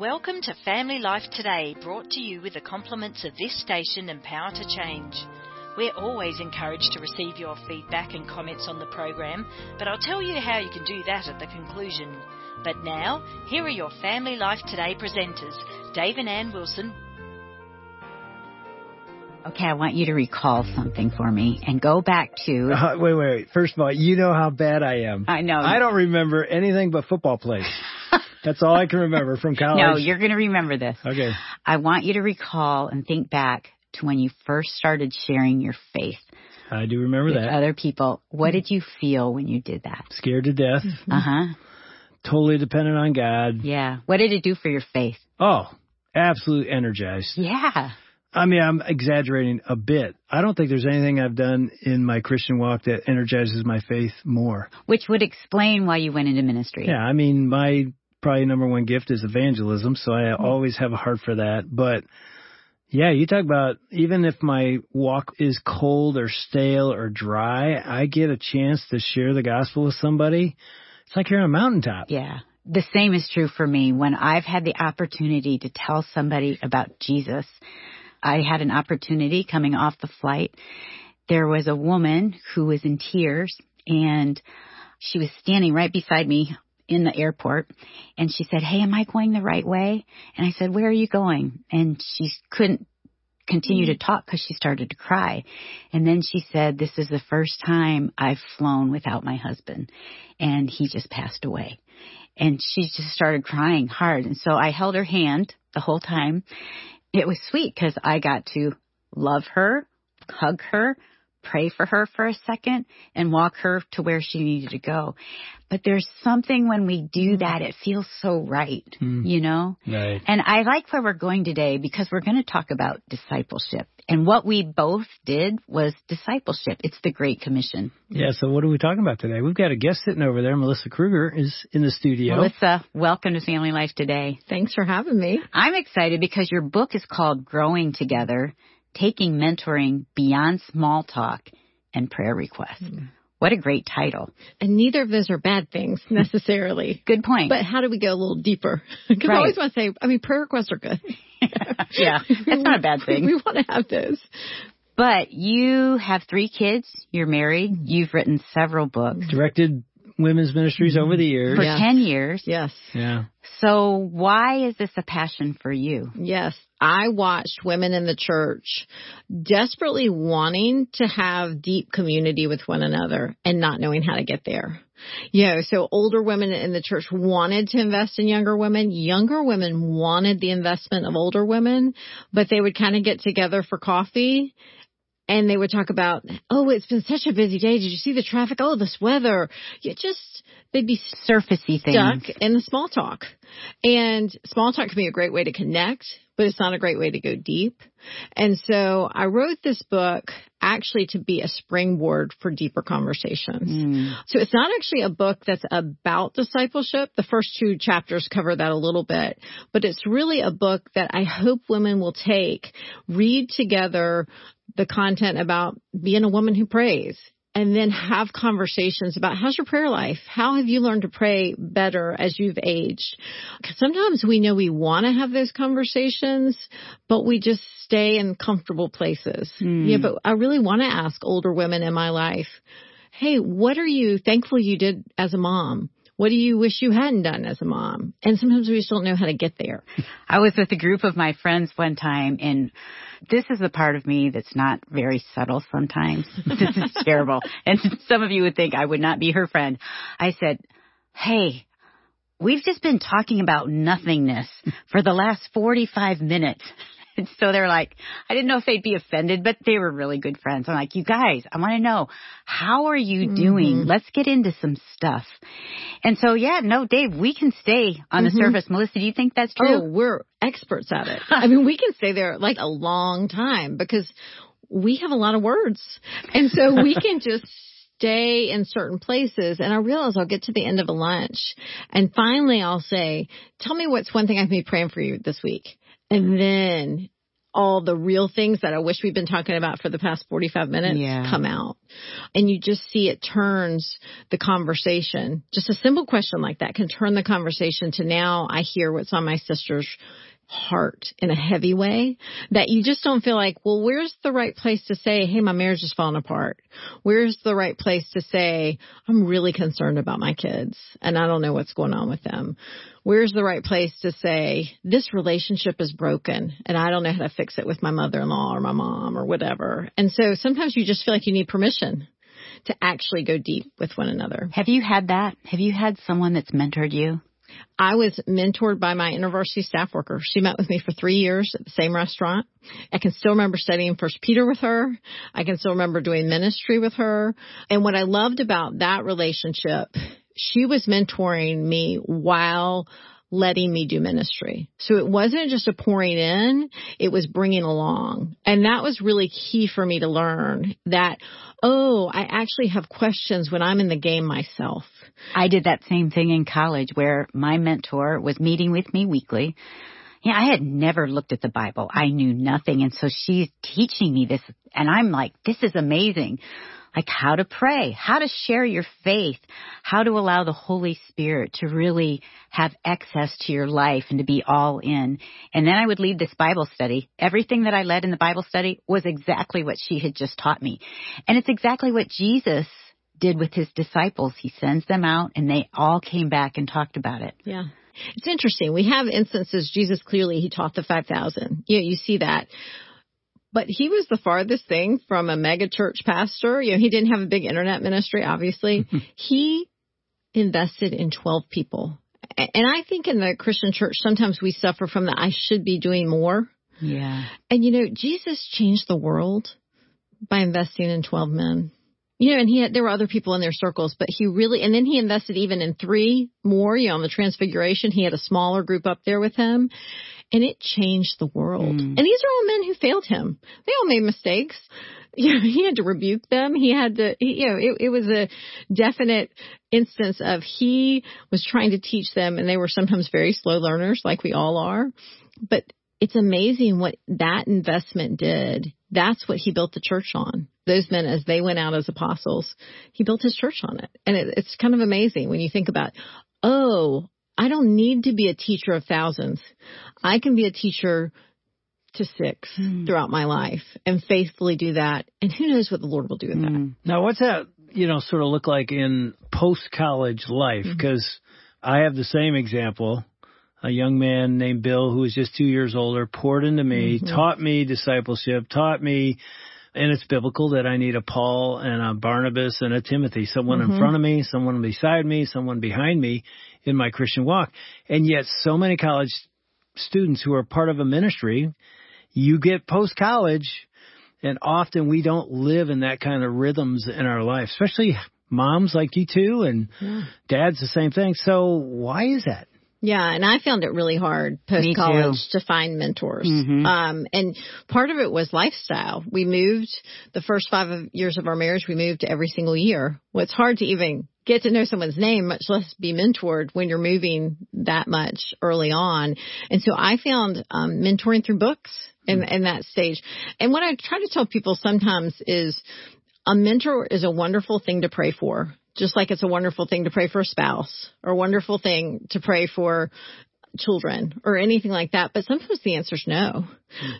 Welcome to Family Life Today, brought to you with the compliments of this station and Power to Change. We're always encouraged to receive your feedback and comments on the program, but I'll tell you how you can do that at the conclusion. But now, here are your Family Life Today presenters, Dave and Ann Wilson. Okay, I want you to recall something for me and go back to. Uh, wait, wait, wait. First of all, you know how bad I am. I know. I don't remember anything but football plays. That's all I can remember from college. No, you're going to remember this. Okay. I want you to recall and think back to when you first started sharing your faith I do remember with that. other people. What did you feel when you did that? Scared to death. Uh huh. Totally dependent on God. Yeah. What did it do for your faith? Oh, absolutely energized. Yeah. I mean, I'm exaggerating a bit. I don't think there's anything I've done in my Christian walk that energizes my faith more. Which would explain why you went into ministry. Yeah, I mean, my probably number one gift is evangelism, so I mm-hmm. always have a heart for that. But yeah, you talk about even if my walk is cold or stale or dry, I get a chance to share the gospel with somebody. It's like you're on a mountaintop. Yeah. The same is true for me. When I've had the opportunity to tell somebody about Jesus, I had an opportunity coming off the flight. There was a woman who was in tears and she was standing right beside me in the airport and she said, Hey, am I going the right way? And I said, Where are you going? And she couldn't continue to mm-hmm. talk because she started to cry. And then she said, This is the first time I've flown without my husband and he just passed away. And she just started crying hard. And so I held her hand the whole time. It was sweet because I got to love her, hug her, pray for her for a second and walk her to where she needed to go. But there's something when we do mm. that, it feels so right, mm. you know? Right. And I like where we're going today because we're going to talk about discipleship. And what we both did was discipleship. It's the Great Commission. Yeah, so what are we talking about today? We've got a guest sitting over there. Melissa Kruger is in the studio. Melissa, welcome to Family Life today. Thanks for having me. I'm excited because your book is called Growing Together, Taking Mentoring Beyond Small Talk and Prayer Requests. Hmm. What a great title. And neither of those are bad things necessarily. Good point. But how do we go a little deeper? Because Right. I always want to say, I mean, prayer requests are good. yeah, that's not a bad thing. We want to have those. But you have three kids, you're married, hmm. you've written several books Directed women's ministries over the years. for Yeah. 10 years. Yes. Yeah. So why is this a passion for you? Yes. I watched women in the church desperately wanting to have deep community with one another and not knowing how to get there. You know, so older women in the church wanted to invest in younger women. Younger women wanted the investment of older women, but they would kind of get together for coffee and they would talk about, oh, it's been such a busy day. Did you see the traffic? Oh, this weather. You just, they'd be Surfacey things. stuck in the small talk. And small talk can be a great way to connect, but it's not a great way to go deep. And so I wrote this book actually to be a springboard for deeper conversations. Mm. So it's not actually a book that's about discipleship. The first two chapters cover that a little bit, but it's really a book that I hope women will take, read together the content about being a woman who prays and then have conversations about how's your prayer life? How have you learned to pray better as you've aged? 'Cause sometimes we know we want to have those conversations, but we just stay in comfortable places. Hmm. Yeah, but I really want to ask older women in my life, hey, what are you thankful you did as a mom? What do you wish you hadn't done as a mom? And sometimes we just don't know how to get there. I was with a group of my friends one time and this is the part of me that's not very subtle sometimes. this is terrible. And some of you would think I would not be her friend. I said, Hey, we've just been talking about nothingness for the last 45 minutes. And so they're like, I didn't know if they'd be offended, but they were really good friends. I'm like, you guys, I want to know, how are you mm-hmm. doing? Let's get into some stuff. And so, yeah, no, Dave, we can stay on the mm-hmm. surface. Melissa, do you think that's true? Oh, we're experts at it. I mean, we can stay there like a long time because we have a lot of words. And so we can just stay in certain places. And I realize I'll get to the end of a lunch and finally I'll say, tell me what's one thing I can be praying for you this week. And then all the real things that I wish we've been talking about for the past 45 minutes Yeah. come out. And you just see it turns the conversation. Just a simple question like that can turn the conversation to now I hear what's on my sister's heart in a heavy way that you just don't feel like, well, where's the right place to say, hey, my marriage is falling apart? Where's the right place to say, I'm really concerned about my kids and I don't know what's going on with them? Where's the right place to say, this relationship is broken and I don't know how to fix it with my mother-in-law or my mom or whatever. And so sometimes you just feel like you need permission to actually go deep with one another. Have you had that? Have you had someone that's mentored you? I was mentored by my university staff worker. She met with me for three years at the same restaurant. I can still remember studying First Peter with her. I can still remember doing ministry with her. And what I loved about that relationship, she was mentoring me while letting me do ministry. So it wasn't just a pouring in, it was bringing along. And that was really key for me to learn that, oh, I actually have questions when I'm in the game myself. I did that same thing in college where my mentor was meeting with me weekly. Yeah, I had never looked at the Bible. I knew nothing. And so she's teaching me this and I'm like, this is amazing. Like how to pray, how to share your faith, how to allow the Holy Spirit to really have access to your life and to be all in. And then I would lead this Bible study. Everything that I led in the Bible study was exactly what she had just taught me. And it's exactly what Jesus did with his disciples. He sends them out and they all came back and talked about it. Yeah. It's interesting. We have instances, Jesus clearly, he taught the 5,000. You know, you see that. But he was the farthest thing from a mega church pastor. You know, he didn't have a big internet ministry, obviously. he invested in 12 people. And I think in the Christian church, sometimes we suffer from the I should be doing more. Yeah. And you know, Jesus changed the world by investing in 12 men. You know, and he had, there were other people in their circles, but he really, and then he invested even in three more, you know, on the transfiguration. He had a smaller group up there with him and it changed the world. Mm. And these are all men who failed him. They all made mistakes. You know, he had to rebuke them. He had to, he, you know, it, it was a definite instance of he was trying to teach them and they were sometimes very slow learners like we all are. But it's amazing what that investment did. That's what he built the church on. Those men, as they went out as apostles, he built his church on it. And it, it's kind of amazing when you think about, oh, I don't need to be a teacher of thousands. I can be a teacher to six Hmm. throughout my life and faithfully do that. And who knows what the Lord will do with that. Mm. Now, what's that, you know, sort of look like in post college life? Mm-hmm. Because I have the same example. A young man named Bill, who was just two years older, poured into me, Mm-hmm. taught me discipleship, taught me, and it's biblical that I need a Paul and a Barnabas and a Timothy, someone Mm-hmm. in front of me, someone beside me, someone behind me in my Christian walk. And yet so many college students who are part of a ministry, you get post college and often we don't live in that kind of rhythms in our life, especially moms like you two and dads the same thing. So why is that? Yeah, and I found it really hard post college to find mentors. Mhm. Um, and part of it was lifestyle. We moved the first five of- years of our marriage. We moved every single year. Well, it's hard to even get to know someone's name, much less be mentored when you're moving that much early on. And so I found um, mentoring through books in, in that stage. And what I try to tell people sometimes is a mentor is a wonderful thing to pray for, just like it's a wonderful thing to pray for a spouse or a wonderful thing to pray for children or anything like that. But sometimes the answer is no.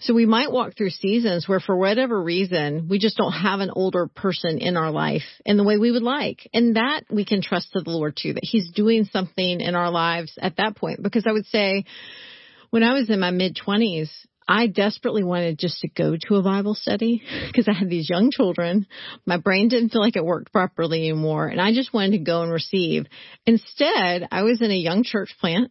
So we might walk through seasons where for whatever reason, we just don't have an older person in our life in the way we would like. And that we can trust to the Lord too, that he's doing something in our lives at that point. Because I would say when I was in my mid twenties, I desperately wanted just to go to a Bible study because I had these young children. My brain didn't feel like it worked properly anymore. And I just wanted to go and receive. Instead, I was in a young church plant.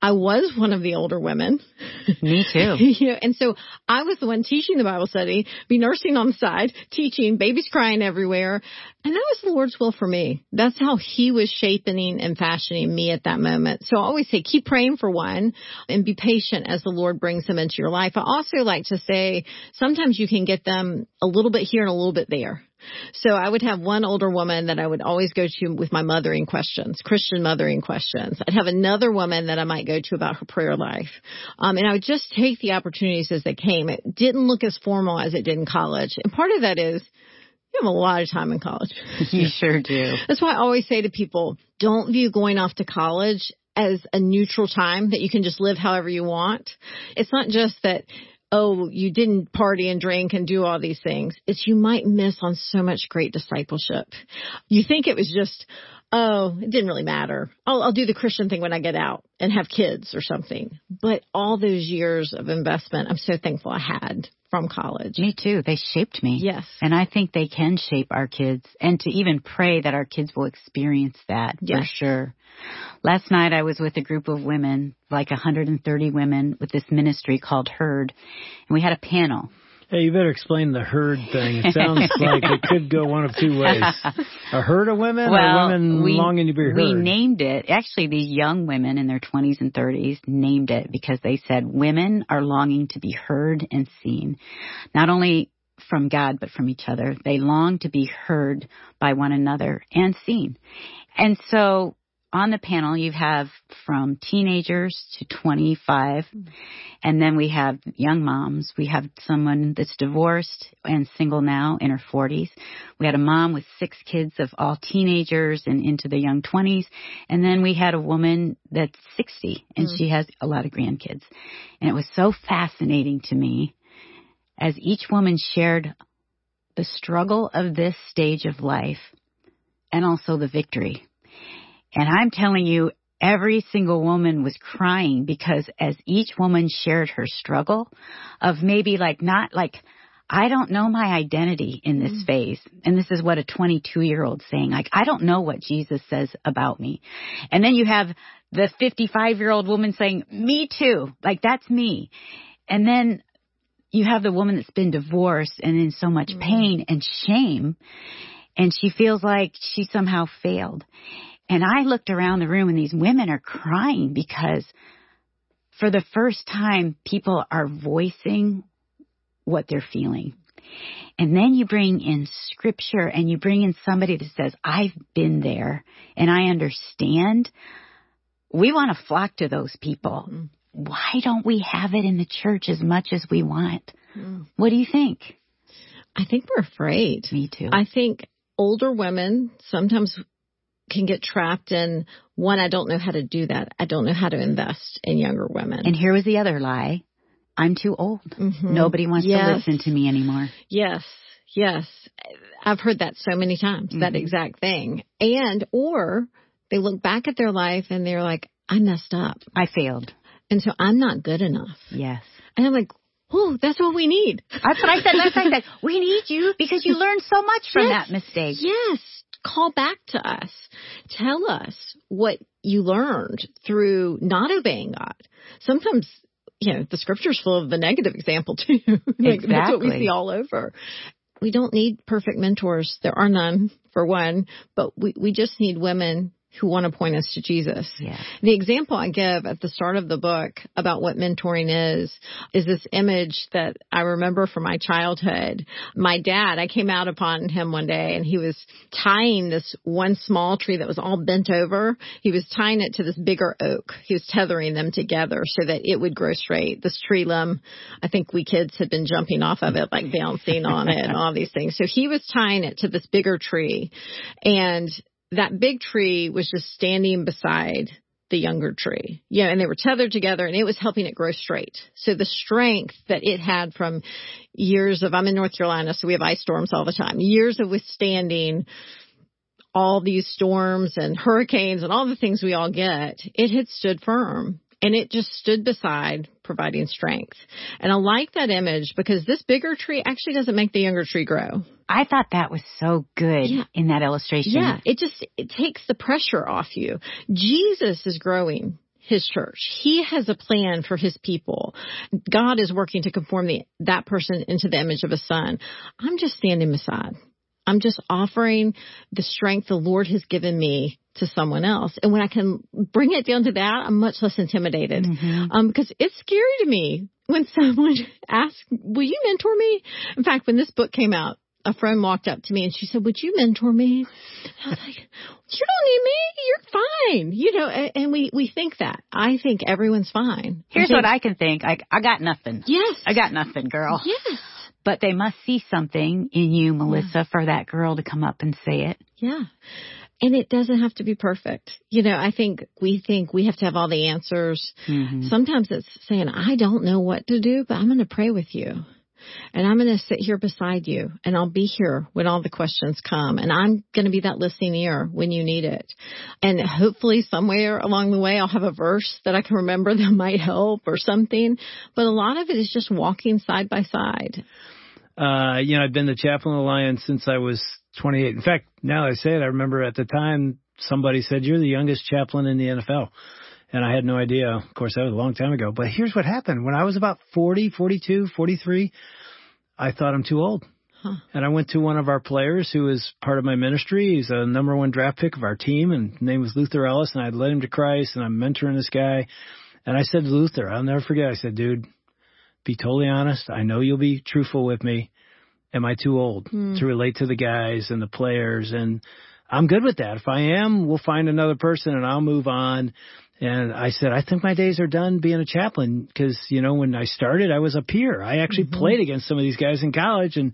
I was one of the older women. Me too. you know, and so I was the one teaching the Bible study, be nursing on the side, teaching, babies crying everywhere. And that was the Lord's will for me. That's how he was shaping and fashioning me at that moment. So I always say, keep praying for one and be patient as the Lord brings them into your life. I also like to say, sometimes you can get them a little bit here and a little bit there. So I would have one older woman that I would always go to with my mothering questions, Christian mothering questions. I'd have another woman that I might go to about her prayer life. Um, and I would just take the opportunities as they came. It didn't look as formal as it did in college. And part of that is you have a lot of time in college. You sure do. That's why I always say to people, don't view going off to college as a neutral time that you can just live however you want. It's not just that oh, you didn't party and drink and do all these things. It's you might miss on so much great discipleship. You think it was just, oh, it didn't really matter. I'll, I'll do the Christian thing when I get out and have kids or something. But all those years of investment, I'm so thankful I had from college. Me too. They shaped me. Yes. And I think they can shape our kids and to even pray that our kids will experience that Yes. for sure. Last night I was with a group of women, like 130 women with this ministry called Herd, and we had a panel. Hey, you better explain the herd thing. It sounds like it could go one of two ways. A herd of women well, or women we, longing to be heard? we named it, actually these young women in their 20s and 30s named it because they said women are longing to be heard and seen. Not only from God, but from each other. They long to be heard by one another and seen. And so on the panel, you have from teenagers to 25, and then we have young moms. We have someone that's divorced and single now in her 40s. We had a mom with six kids of all teenagers and into the young 20s. And then we had a woman that's 60 and mm. she has a lot of grandkids. And it was so fascinating to me as each woman shared the struggle of this stage of life and also the victory. And I'm telling you, every single woman was crying because as each woman shared her struggle of maybe like not like, I don't know my identity in this mm. phase. And this is what a 22 year old saying, like, I don't know what Jesus says about me. And then you have the 55 year old woman saying, me too. Like, that's me. And then you have the woman that's been divorced and in so much mm. pain and shame and she feels like she somehow failed. And I looked around the room and these women are crying because for the first time people are voicing what they're feeling. And then you bring in scripture and you bring in somebody that says, I've been there and I understand. We want to flock to those people. Mm-hmm. Why don't we have it in the church as much as we want? Mm. What do you think? I think we're afraid. Me too. I think older women sometimes can get trapped in one, I don't know how to do that. I don't know how to invest in younger women. And here was the other lie. I'm too old. Mm-hmm. Nobody wants to listen to me anymore. Yes, yes. I've heard that so many times, that mm-hmm. exact thing. And, or they look back at their life and they're like, I messed up. I failed. And so I'm not good enough. Yes. And I'm like, oh, that's what we need. That's what I said last night. I said, we need you because you learned so much from Yes. that mistake. Yes. Call back to us. Tell us what you learned through not obeying God. Sometimes, you know, the scripture's full of the negative example too. Like, That's what we see all over. We don't need perfect mentors. There are none for one, but we, we just need women who want to point us to Jesus. Yeah. The example I give at the start of the book about what mentoring is, is this image that I remember from my childhood. My dad, I came out upon him one day and he was tying this one small tree that was all bent over. He was tying it to this bigger oak. He was tethering them together so that it would grow straight. This tree limb, I think we kids had been jumping off of it, like bouncing on it and all these things. So he was tying it to this bigger tree and that big tree was just standing beside the younger tree. Yeah, and they were tethered together and it was helping it grow straight. So the strength that it had from years of, I'm in North Carolina, so we have ice storms all the time, years of withstanding all these storms and hurricanes and all the things we all get, it had stood firm. And it just stood beside providing strength. And I like that image because this bigger tree actually doesn't make the younger tree grow. I thought that was so good Yeah. in that illustration. Yeah, it just it takes the pressure off you. Jesus is growing his church. He has a plan for his people. God is working to conform the, that person into the image of a son. I'm just standing beside. I'm just offering the strength the Lord has given me to someone else. And when I can bring it down to that, I'm much less intimidated. Um, because it's scary to me when someone asks, will you mentor me? In fact, when this book came out, a friend walked up to me and she said, "Would you mentor me?" I was like, "You don't need me. You're fine." You know, and, and we we think that. I think everyone's fine. Here's I think, what I can think. I I got nothing. Yes. I got nothing, girl. Yes. But they must see something in you, Melissa, for that girl to come up and say it. Yeah. And it doesn't have to be perfect. You know, I think we think we have to have all the answers. Mhm. Sometimes it's saying, I don't know what to do, but I'm going to pray with you. And I'm going to sit here beside you and I'll be here when all the questions come and I'm going to be that listening ear when you need it. And hopefully somewhere along the way I'll have a verse that I can remember that might help or something. But a lot of it is just walking side by side. Uh, you know, I've been the chaplain of the Lions since I was 28. In fact, now I say it, I remember at the time somebody said, you're the youngest chaplain in the NFL. And I had no idea. Of course, that was a long time ago. But here's what happened. When I was about 40, 42, 43, I thought I'm too old. Huh. And I went to one of our players who was part of my ministry. He's a number one draft pick of our team, and his name was Luther Elliss. And I'd led him to Christ, and I'm mentoring this guy. And I said to Luther, I'll never forget. I said, dude, be totally honest. I know you'll be truthful with me. Am I too old Hmm. to relate to the guys and the players? And I'm good with that. If I am, we'll find another person and I'll move on. And I said, I think my days are done being a chaplain because, you know, when I started, I was a peer. I actually Mm-hmm. played against some of these guys in college and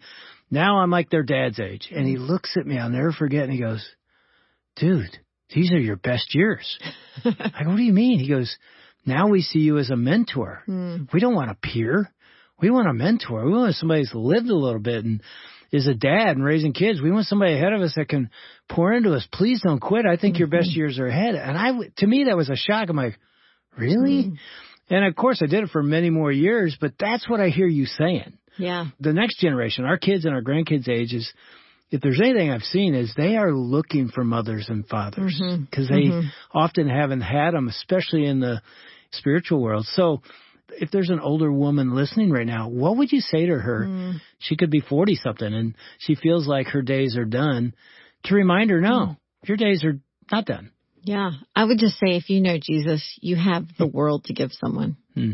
now I'm like their dad's age. And he looks at me, I'll never forget, and he goes, dude, these are your best years. I go, what do you mean? He goes, now we see you as a mentor. Hmm. We don't want a peer. We want a mentor. We want somebody who's lived a little bit and is a dad and raising kids. We want somebody ahead of us that can pour into us. Please don't quit. I think your best mm-hmm. years are ahead. And I, to me, that was a shock. I'm like, really? Mm-hmm. And of course, I did it for many more years, but that's what I hear you saying. Yeah. The next generation, our kids and our grandkids' ages, if there's anything I've seen is they are looking for mothers and fathers mm-hmm. because they Mhm. often haven't had them, especially in the spiritual world. So if there's an older woman listening right now, what would you say to her? Mm. She could be 40 something and she feels like her days are done to remind her, no, your days are not done. Yeah. I would just say if you know Jesus, you have the world to give someone. Hmm.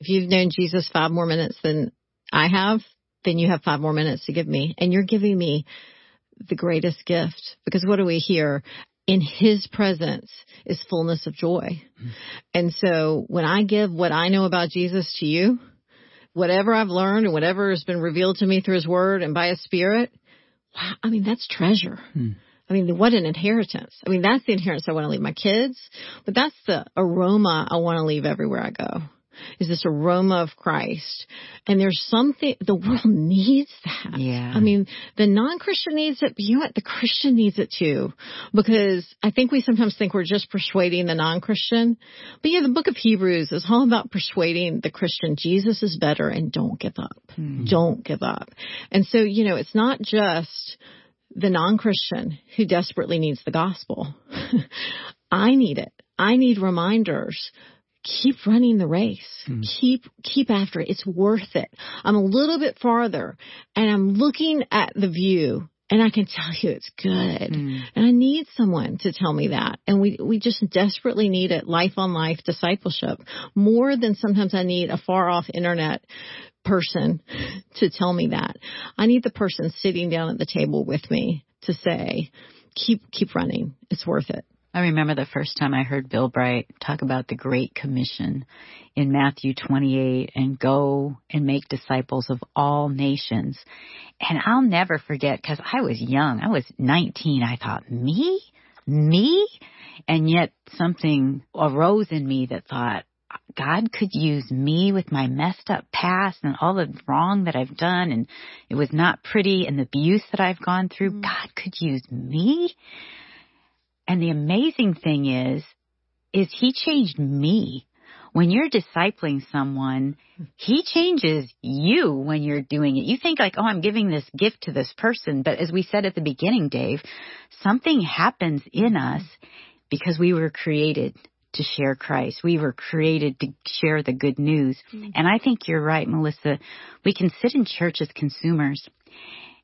If you've known Jesus five more minutes than I have, then you have five more minutes to give me. And you're giving me the greatest gift because what do we hear? In his presence is fullness of joy. And so when I give what I know about Jesus to you, whatever I've learned and whatever has been revealed to me through his word and by his spirit, wow, I mean, that's treasure. Hmm. I mean, what an inheritance. I mean, that's the inheritance I want to leave my kids, but that's the aroma I want to leave everywhere I go. Is this aroma of Christ? And there's something, the world needs that. Yeah. I mean, the non-Christian needs it, but you know what? The Christian needs it too. Because I think we sometimes think we're just persuading the non-Christian. But yeah, the book of Hebrews is all about persuading the Christian Jesus is better and don't give up. Hmm. Don't give up. And so, you know, it's not just the non-Christian who desperately needs the gospel. I need it. I need reminders. Keep running the race. Hmm. Keep, keep after it. It's worth it. I'm a little bit farther and I'm looking at the view and I can tell you it's good. Hmm. And I need someone to tell me that. And we, we just desperately need it life on life discipleship more than sometimes I need a far off internet person to tell me that. I need the person sitting down at the table with me to say, keep, keep running. It's worth it. I remember the first time I heard Bill Bright talk about the Great Commission in Matthew 28 and go and make disciples of all nations. And I'll never forget because I was young. I was 19. I thought, me? Me? And yet something arose in me that thought, God could use me with my messed up past and all the wrong that I've done and it was not pretty and the abuse that I've gone through. Mm. God could use me. And the amazing thing is, is he changed me. When you're discipling someone, he changes you when you're doing it. You think like, oh, I'm giving this gift to this person. But as we said at the beginning, Dave, something happens in us because we were created to share Christ. We were created to share the good news. Mm-hmm. And I think you're right, Melissa. We can sit in church as consumers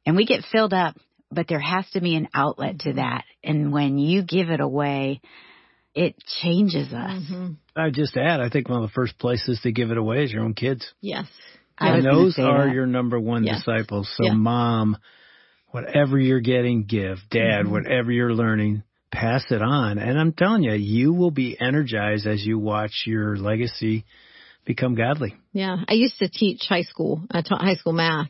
and we get filled up, but there has to be an outlet to that. And when you give it away, it changes us. I just add, I think one of the first places to give it away is your own kids. Yes. And gonna those are that. your number one Yeah. disciples. So Yeah. mom, Whatever you're getting, give. Dad, mm-hmm. whatever you're learning, pass it on. And I'm telling you, you will be energized as you watch your legacy become godly. Yeah. I used to teach high school. I taught high school math.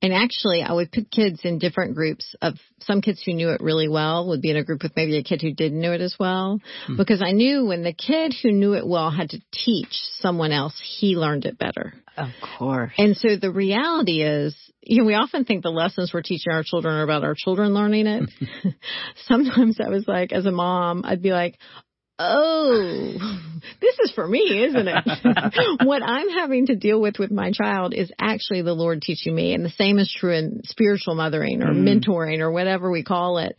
And actually I would put kids in different groups of some kids who knew it really well would be in a group with maybe a kid who didn't know it as well. Hmm. Because I knew when the kid who knew it well had to teach someone else, he learned it better. Of course. And so the reality is, you know, we often think the lessons we're teaching our children are about our children learning it. Sometimes I was like, as a mom, I'd be like, oh, this is for me, isn't it? what I'm having to deal with with my child is actually the Lord teaching me. And the same is true in spiritual mothering or mm. mentoring or whatever we call it.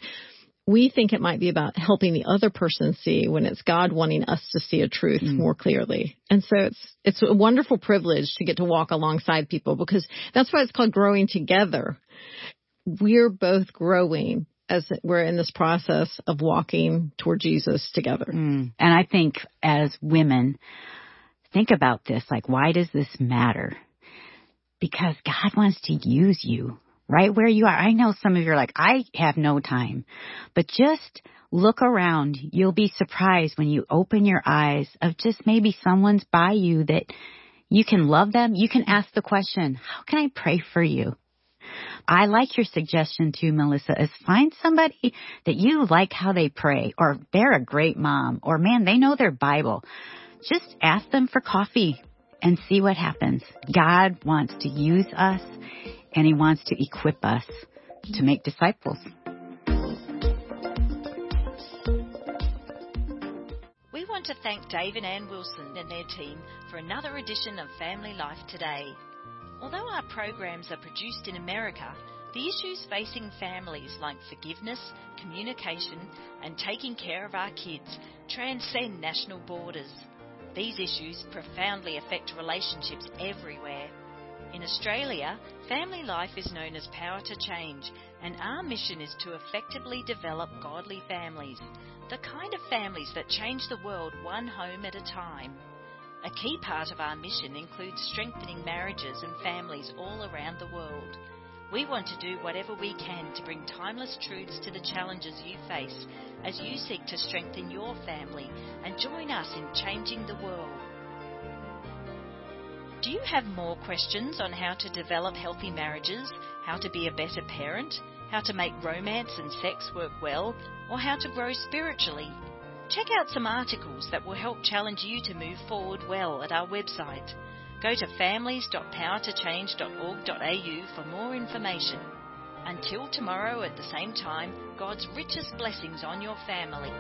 We think it might be about helping the other person see when it's God wanting us to see a truth mm. more clearly. And so it's, it's a wonderful privilege to get to walk alongside people because that's why it's called growing together. We're both growing as we're in this process of walking toward Jesus together. Mm. And I think as women, think about this like, why does this matter? Because God wants to use you right where you are. I know some of you are like, I have no time, but just look around. You'll be surprised when you open your eyes of just maybe someone's by you that you can love them. You can ask the question, how can I pray for you? I like your suggestion too, Melissa, is find somebody that you like how they pray or they're a great mom or man, they know their Bible. Just ask them for coffee and see what happens. God wants to use us and he wants to equip us to make disciples. We want to thank Dave and Ann Wilson and their team for another edition of Family Life Today. Although our programs are produced in America, the issues facing families like forgiveness, communication, and taking care of our kids transcend national borders. These issues profoundly affect relationships everywhere. In Australia, family life is known as Power to Change, and our mission is to effectively develop godly families, the kind of families that change the world one home at a time. A key part of our mission includes strengthening marriages and families all around the world. We want to do whatever we can to bring timeless truths to the challenges you face as you seek to strengthen your family and join us in changing the world. Do you have more questions on how to develop healthy marriages, how to be a better parent, how to make romance and sex work well, or how to grow spiritually? Check out some articles that will help challenge you to move forward well at our website. Go to families.powertochange.org.au for more information. Until tomorrow at the same time, God's richest blessings on your family.